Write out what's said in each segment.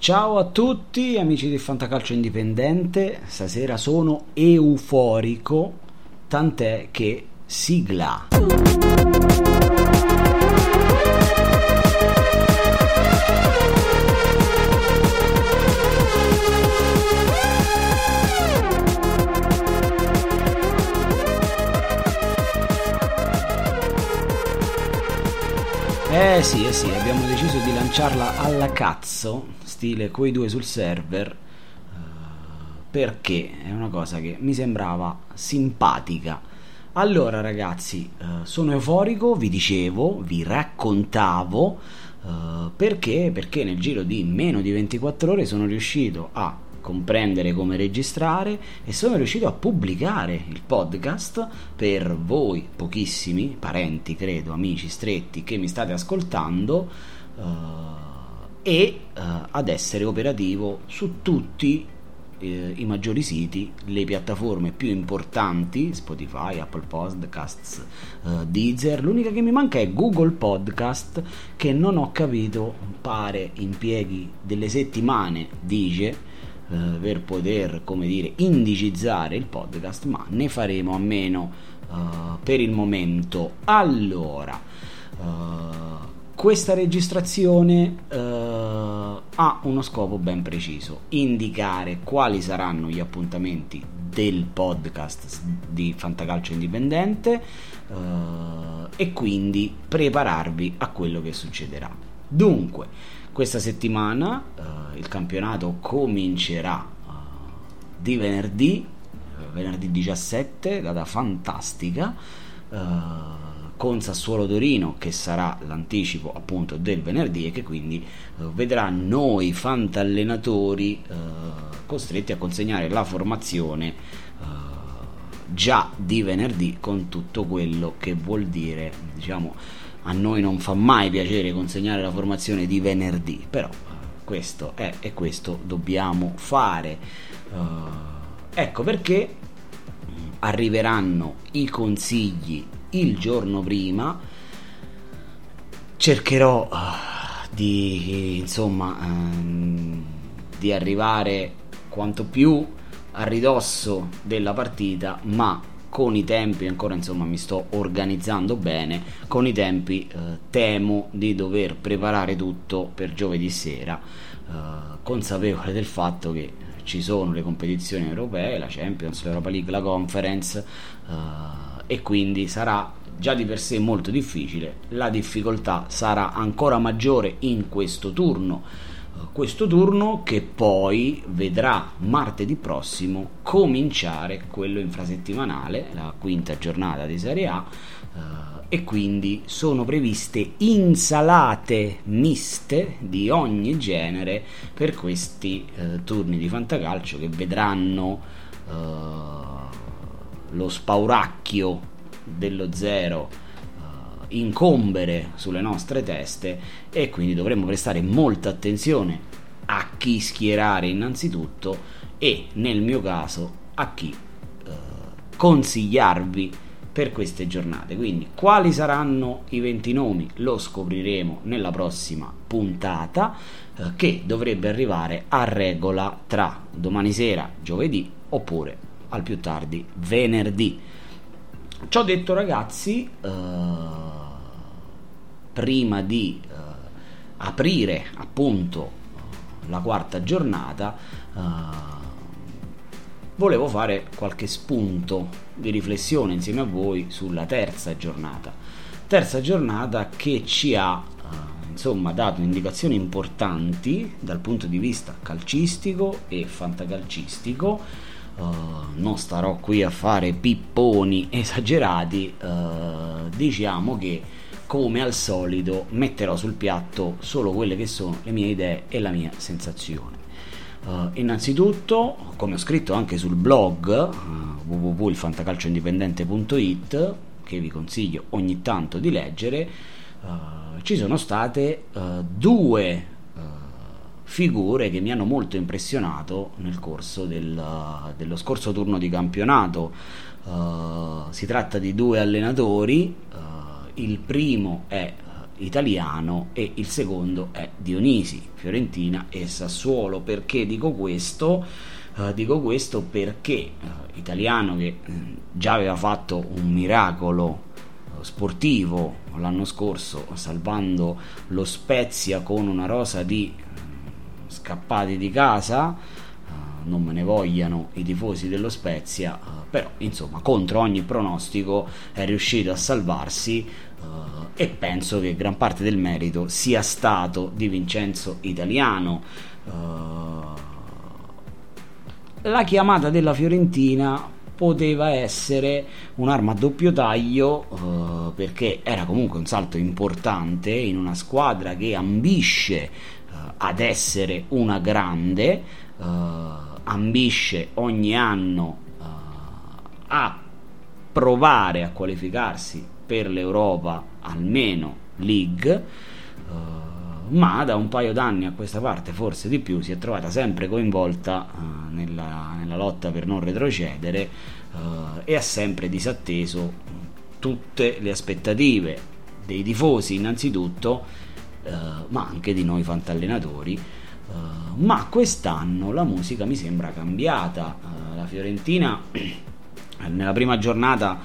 Ciao a tutti amici di Fantacalcio Indipendente, stasera sono euforico, tant'è che sigla. Eh sì, eh sì, abbiamo deciso di lanciarla alla cazzo, stile quei due sul server, eh, perché è una cosa che mi sembrava simpatica. Allora ragazzi, eh, sono euforico, vi dicevo, vi raccontavo, eh, perché? Perché nel giro di meno di 24 ore sono riuscito a comprendere come registrare e sono riuscito a pubblicare il podcast per voi pochissimi parenti, credo, amici stretti che mi state ascoltando uh, e uh, ad essere operativo su tutti uh, i maggiori siti, le piattaforme più importanti, Spotify, Apple Podcasts, Deezer, l'unica che mi manca è Google Podcast che non ho capito, pare impieghi delle settimane, dice eh, per poter, come dire, indicizzare il podcast, ma ne faremo a meno uh, per il momento. Allora, uh, questa registrazione uh, ha uno scopo ben preciso, indicare quali saranno gli appuntamenti del podcast di Fantacalcio Indipendente uh, e quindi prepararvi a quello che succederà. Dunque, questa settimana uh, il campionato comincerà uh, di venerdì, uh, venerdì 17, data fantastica, con Sassuolo Torino che sarà l'anticipo appunto del venerdì e che quindi vedrà noi fantallenatori costretti a consegnare la formazione già di venerdì con tutto quello che vuol dire diciamo a noi non fa mai piacere consegnare la formazione di venerdì, però questo è e questo dobbiamo fare. Uh, ecco perché arriveranno i consigli il giorno prima. Cercherò uh, di insomma um, di arrivare quanto più a ridosso della partita, ma con i tempi, ancora insomma mi sto organizzando bene, con i tempi eh, temo di dover preparare tutto per giovedì sera, eh, consapevole del fatto che ci sono le competizioni europee, la Champions, l'Europa League, la Conference eh, e quindi sarà già di per sé molto difficile, la difficoltà sarà ancora maggiore in questo turno questo turno che poi vedrà martedì prossimo cominciare quello infrasettimanale, la quinta giornata di Serie A eh, e quindi sono previste insalate miste di ogni genere per questi eh, turni di fantacalcio che vedranno eh, lo spauracchio dello zero incombere sulle nostre teste e quindi dovremmo prestare molta attenzione a chi schierare innanzitutto e nel mio caso a chi eh, consigliarvi per queste giornate. Quindi quali saranno i 20 nomi lo scopriremo nella prossima puntata eh, che dovrebbe arrivare a regola tra domani sera, giovedì oppure al più tardi venerdì. Ciò detto ragazzi, eh, prima di eh, aprire appunto la quarta giornata eh, volevo fare qualche spunto di riflessione insieme a voi sulla terza giornata. Terza giornata che ci ha eh, insomma dato indicazioni importanti dal punto di vista calcistico e fantacalcistico Uh, non starò qui a fare pipponi esagerati, uh, diciamo che come al solito metterò sul piatto solo quelle che sono le mie idee e la mia sensazione. Uh, innanzitutto, come ho scritto anche sul blog uh, www.ilfantacalcioindipendente.it che vi consiglio ogni tanto di leggere, uh, ci sono state due figure che mi hanno molto impressionato nel corso del, dello scorso turno di campionato. si tratta di due allenatori il primo è italiano e il secondo è Dionisi, Fiorentina e Sassuolo. Perché dico questo? Uh, dico questo perché uh, Italiano che uh, già aveva fatto un miracolo sportivo l'anno scorso salvando lo Spezia con una rosa di scappati di casa non me ne vogliano i tifosi dello Spezia però insomma contro ogni pronostico è riuscito a salvarsi e penso che gran parte del merito sia stato di Vincenzo Italiano la chiamata della Fiorentina poteva essere un'arma a doppio taglio eh, perché era comunque un salto importante in una squadra che ambisce eh, ad essere una grande, ambisce ogni anno a provare a qualificarsi per l'Europa almeno League eh, ma da un paio d'anni a questa parte, forse di più, si è trovata sempre coinvolta uh, nella, nella, lotta per non retrocedere uh, e ha sempre disatteso tutte le aspettative dei tifosi innanzitutto, uh, ma anche di noi fantallenatori. ma quest'anno la musica mi sembra cambiata. la Fiorentina nella prima giornata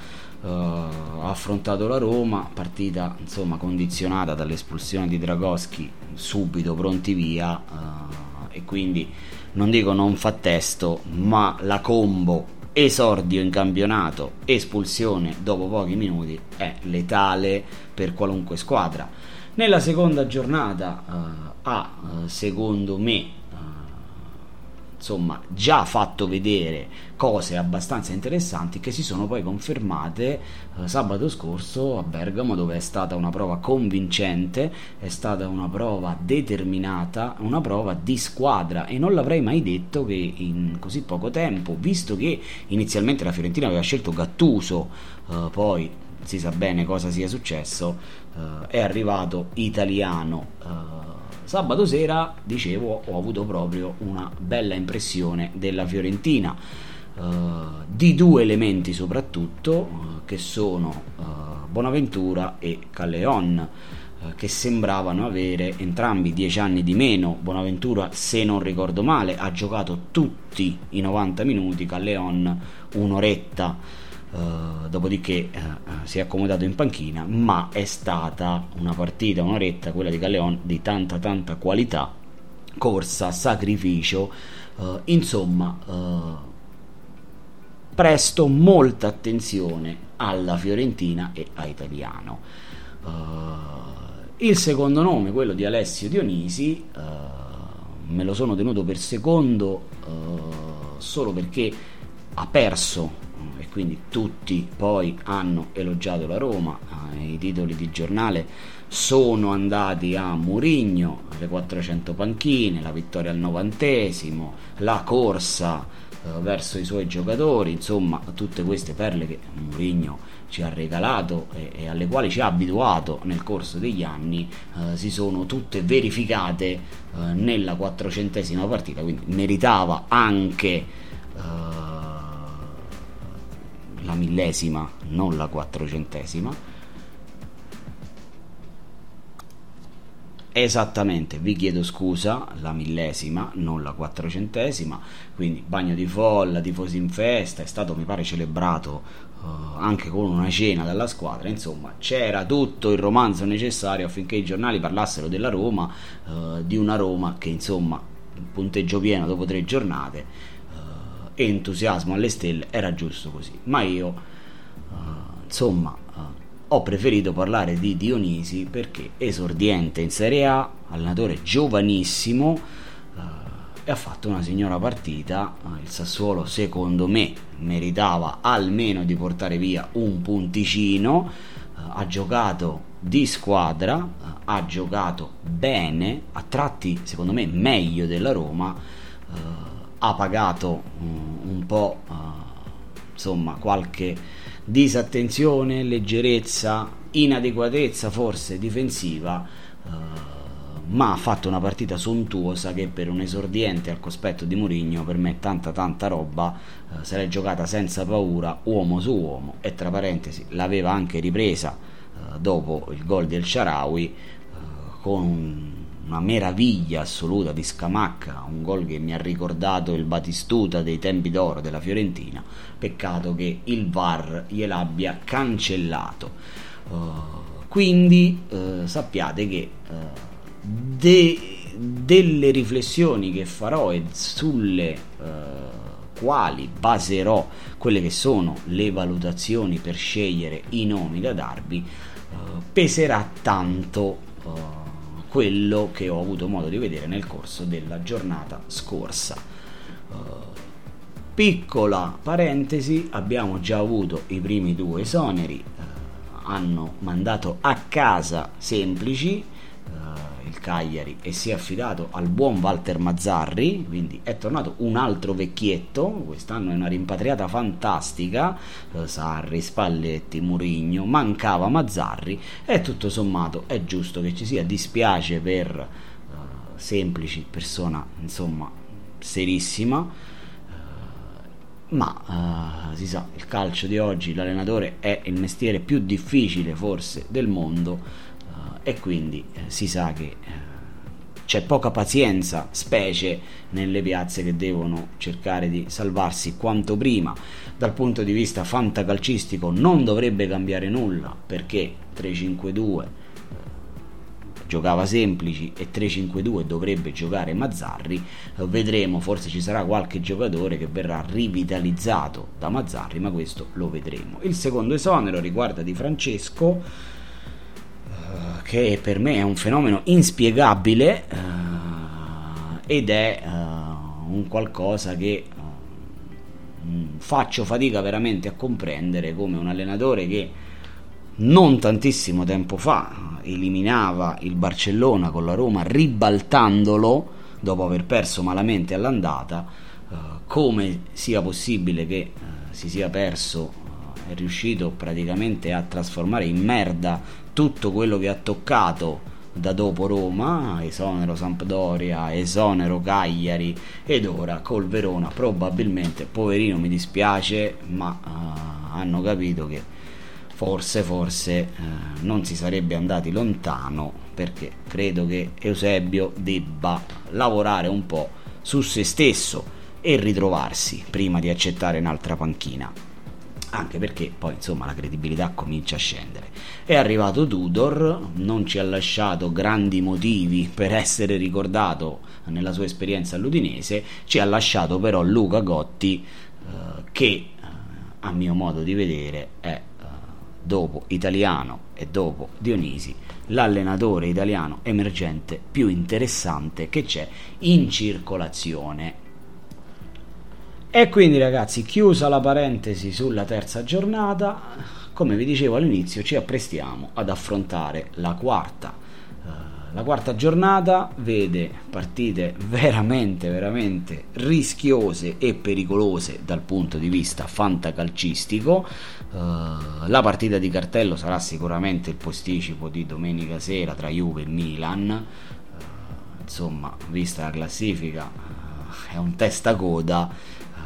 uh, ha affrontato la Roma, partita insomma condizionata dall'espulsione di Dragoschi, subito pronti via uh, e quindi non dico non fa testo, ma la combo esordio in campionato, espulsione dopo pochi minuti è letale per qualunque squadra. Nella seconda giornata uh, ha, secondo me, insomma già fatto vedere cose abbastanza interessanti che si sono poi confermate eh, sabato scorso a Bergamo dove è stata una prova convincente, è stata una prova determinata, una prova di squadra. E non l'avrei mai detto che in così poco tempo, visto che inizialmente la Fiorentina aveva scelto Gattuso, eh, poi si sa bene cosa sia successo, eh, è arrivato italiano eh, Sabato sera, dicevo, ho avuto proprio una bella impressione della Fiorentina, uh, di due elementi soprattutto, uh, che sono uh, Bonaventura e Calleon, che sembravano avere entrambi dieci anni di meno. Bonaventura, se non ricordo male, ha giocato tutti i 90 minuti, Calleon un'oretta Uh, dopodiché uh, si è accomodato in panchina, ma è stata una partita, un'oretta, quella di Calleon, di tanta tanta qualità, corsa, sacrificio, uh, insomma, presto molta attenzione alla Fiorentina e a Italiano. il secondo nome, quello di Alessio Dionisi, me lo sono tenuto per secondo solo perché ha perso quindi tutti poi hanno elogiato la Roma, eh, i titoli di giornale sono andati a Murigno, le 400 panchine, la vittoria al novantesimo, la corsa eh, verso i suoi giocatori, insomma tutte queste perle che Murigno ci ha regalato e, alle quali ci ha abituato nel corso degli anni eh, si sono tutte verificate eh, nella 400esima partita, quindi meritava anche la millesima, non la quattrocentesima. Esattamente, vi chiedo scusa, la millesima, non la quattrocentesima, quindi bagno di folla, tifosi in festa, è stato mi pare celebrato uh, anche con una cena dalla squadra, insomma c'era tutto il romanzo necessario affinché i giornali parlassero della Roma, uh, di una Roma che insomma punteggio pieno dopo tre giornate entusiasmo alle stelle, era giusto così. Ma io, uh, insomma, uh, ho preferito parlare di Dionisi perché esordiente in Serie A, allenatore giovanissimo uh, e ha fatto una signora partita. il Sassuolo, secondo me, meritava almeno di portare via un punticino. ha giocato di squadra, ha giocato bene, a tratti secondo me meglio della Roma ha pagato um, un po' insomma qualche disattenzione, leggerezza, inadeguatezza forse difensiva, uh, ma ha fatto una partita sontuosa che per un esordiente al cospetto di Mourinho per me è tanta tanta roba, uh, se l'è giocata senza paura, uomo su uomo e tra parentesi l'aveva anche ripresa dopo il gol del Sharawi eh, con una meraviglia assoluta di Scamacca, un gol che mi ha ricordato il Batistuta dei tempi d'oro della Fiorentina, peccato che il VAR gliel'abbia cancellato. Uh, quindi uh, sappiate che uh, de- delle riflessioni che farò e sulle quali baserò quelle che sono le valutazioni per scegliere i nomi da darvi, peserà tanto quello che ho avuto modo di vedere nel corso della giornata scorsa. Uh, piccola parentesi, abbiamo già avuto i primi due esoneri, uh, hanno mandato a casa semplici il Cagliari e si è affidato al buon Walter Mazzarri, quindi è tornato un altro vecchietto, quest'anno è una rimpatriata fantastica, eh, Sarri, Spalletti, Murigno, mancava Mazzarri e tutto sommato è giusto che ci sia, dispiace per uh, Semplici, persona insomma serissima, uh, ma uh, si sa, il calcio di oggi, l'allenatore è il mestiere più difficile forse del mondo e quindi eh, si sa che eh, c'è poca pazienza, specie nelle piazze che devono cercare di salvarsi quanto prima. Dal punto di vista fantacalcistico non dovrebbe cambiare nulla perché 3-5-2 eh, giocava semplici e 3-5-2 dovrebbe giocare Mazzarri. Vedremo, forse ci sarà qualche giocatore che verrà rivitalizzato da Mazzarri, ma questo lo vedremo. Il secondo esonero riguarda Di Francesco che per me è un fenomeno inspiegabile uh, ed è uh, un qualcosa che uh, faccio fatica veramente a comprendere come un allenatore che non tantissimo tempo fa eliminava il Barcellona con la Roma ribaltandolo dopo aver perso malamente all'andata come sia possibile che si sia perso è riuscito praticamente a trasformare in merda tutto quello che ha toccato da dopo Roma, esonero Sampdoria, esonero Cagliari ed ora col Verona probabilmente, poverino mi dispiace, ma uh, hanno capito che forse, forse uh, non si sarebbe andati lontano perché credo che Eusebio debba lavorare un po' su se stesso e ritrovarsi prima di accettare un'altra panchina anche perché poi insomma la credibilità comincia a scendere. È arrivato Tudor, non ci ha lasciato grandi motivi per essere ricordato nella sua esperienza all'Udinese, ci ha lasciato però Luca Gotti eh, che eh, a mio modo di vedere è eh, dopo Italiano e dopo Dionisi l'allenatore italiano emergente più interessante che c'è in circolazione e quindi ragazzi, chiusa la parentesi sulla terza giornata, come vi dicevo all'inizio, ci apprestiamo ad affrontare la quarta. Uh, la quarta giornata vede partite veramente, veramente rischiose e pericolose dal punto di vista fantacalcistico. Uh, la partita di cartello sarà sicuramente il posticipo di domenica sera tra Juve e Milan. Uh, insomma, vista la classifica, è un testa coda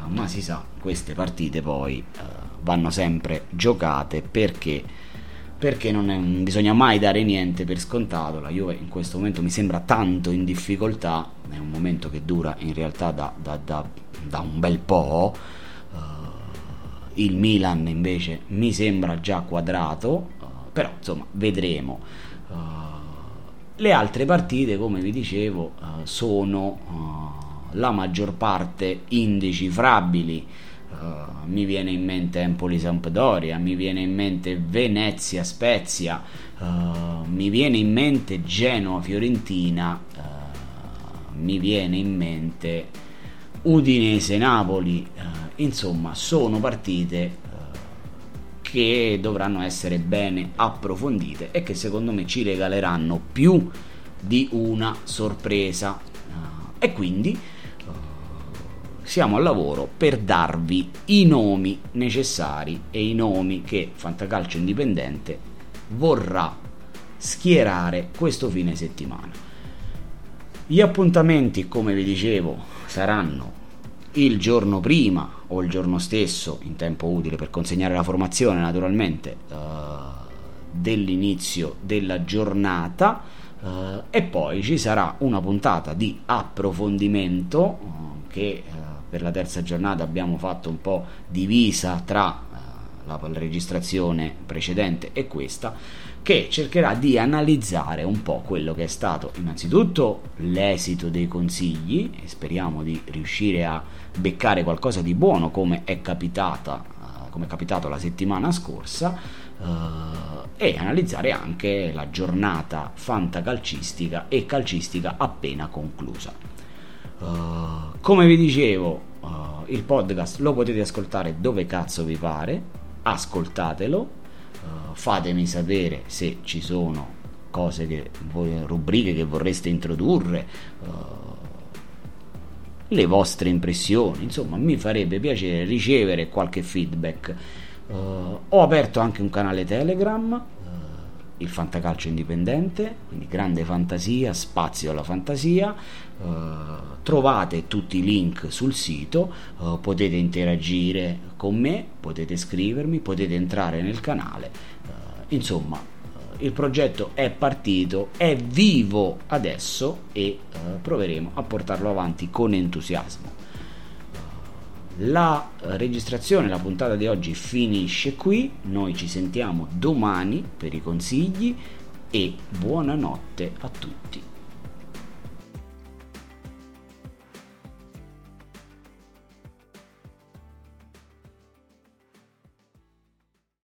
ma si sa, queste partite poi uh, vanno sempre giocate perché, perché non, è, non, bisogna mai dare niente per scontato. La Juve in questo momento mi sembra tanto in difficoltà, è un momento che dura in realtà da, da, da, da un bel po'. Uh, il Milan invece mi sembra già quadrato, però insomma vedremo. le altre partite, come vi dicevo, sono la maggior parte indecifrabili. Uh, mi viene in mente Empoli Sampdoria, mi viene in mente Venezia Spezia, uh, mi viene in mente Genoa Fiorentina, uh, mi viene in mente Udinese Napoli, insomma sono partite che dovranno essere bene approfondite e che secondo me ci regaleranno più di una sorpresa e quindi siamo al lavoro per darvi i nomi necessari e i nomi che Fantacalcio Indipendente vorrà schierare questo fine settimana. Gli appuntamenti, come vi dicevo, saranno il giorno prima o il giorno stesso, in tempo utile per consegnare la formazione naturalmente, uh, dell'inizio della giornata uh, e poi ci sarà una puntata di approfondimento uh, che per la terza giornata abbiamo fatto un po' divisa tra la registrazione precedente e questa che cercherà di analizzare un po' quello che è stato innanzitutto l'esito dei consigli e speriamo di riuscire a beccare qualcosa di buono come è capitata uh, come è capitato la settimana scorsa uh, e analizzare anche la giornata fantacalcistica e calcistica appena conclusa. Uh, come vi dicevo, il podcast lo potete ascoltare dove cazzo vi pare, ascoltatelo uh, fatemi sapere se ci sono cose che voi, rubriche che vorreste introdurre uh, le vostre impressioni insomma mi farebbe piacere ricevere qualche feedback. Uh, ho aperto anche un canale telegram il fantacalcio indipendente, quindi grande fantasia, spazio alla fantasia, uh, trovate tutti i link sul sito, uh, potete interagire con me, potete scrivermi, potete entrare nel canale, uh, insomma il progetto è partito, è vivo adesso e proveremo a portarlo avanti con entusiasmo. La registrazione, la puntata di oggi finisce qui, noi ci sentiamo domani per i consigli e buonanotte a tutti.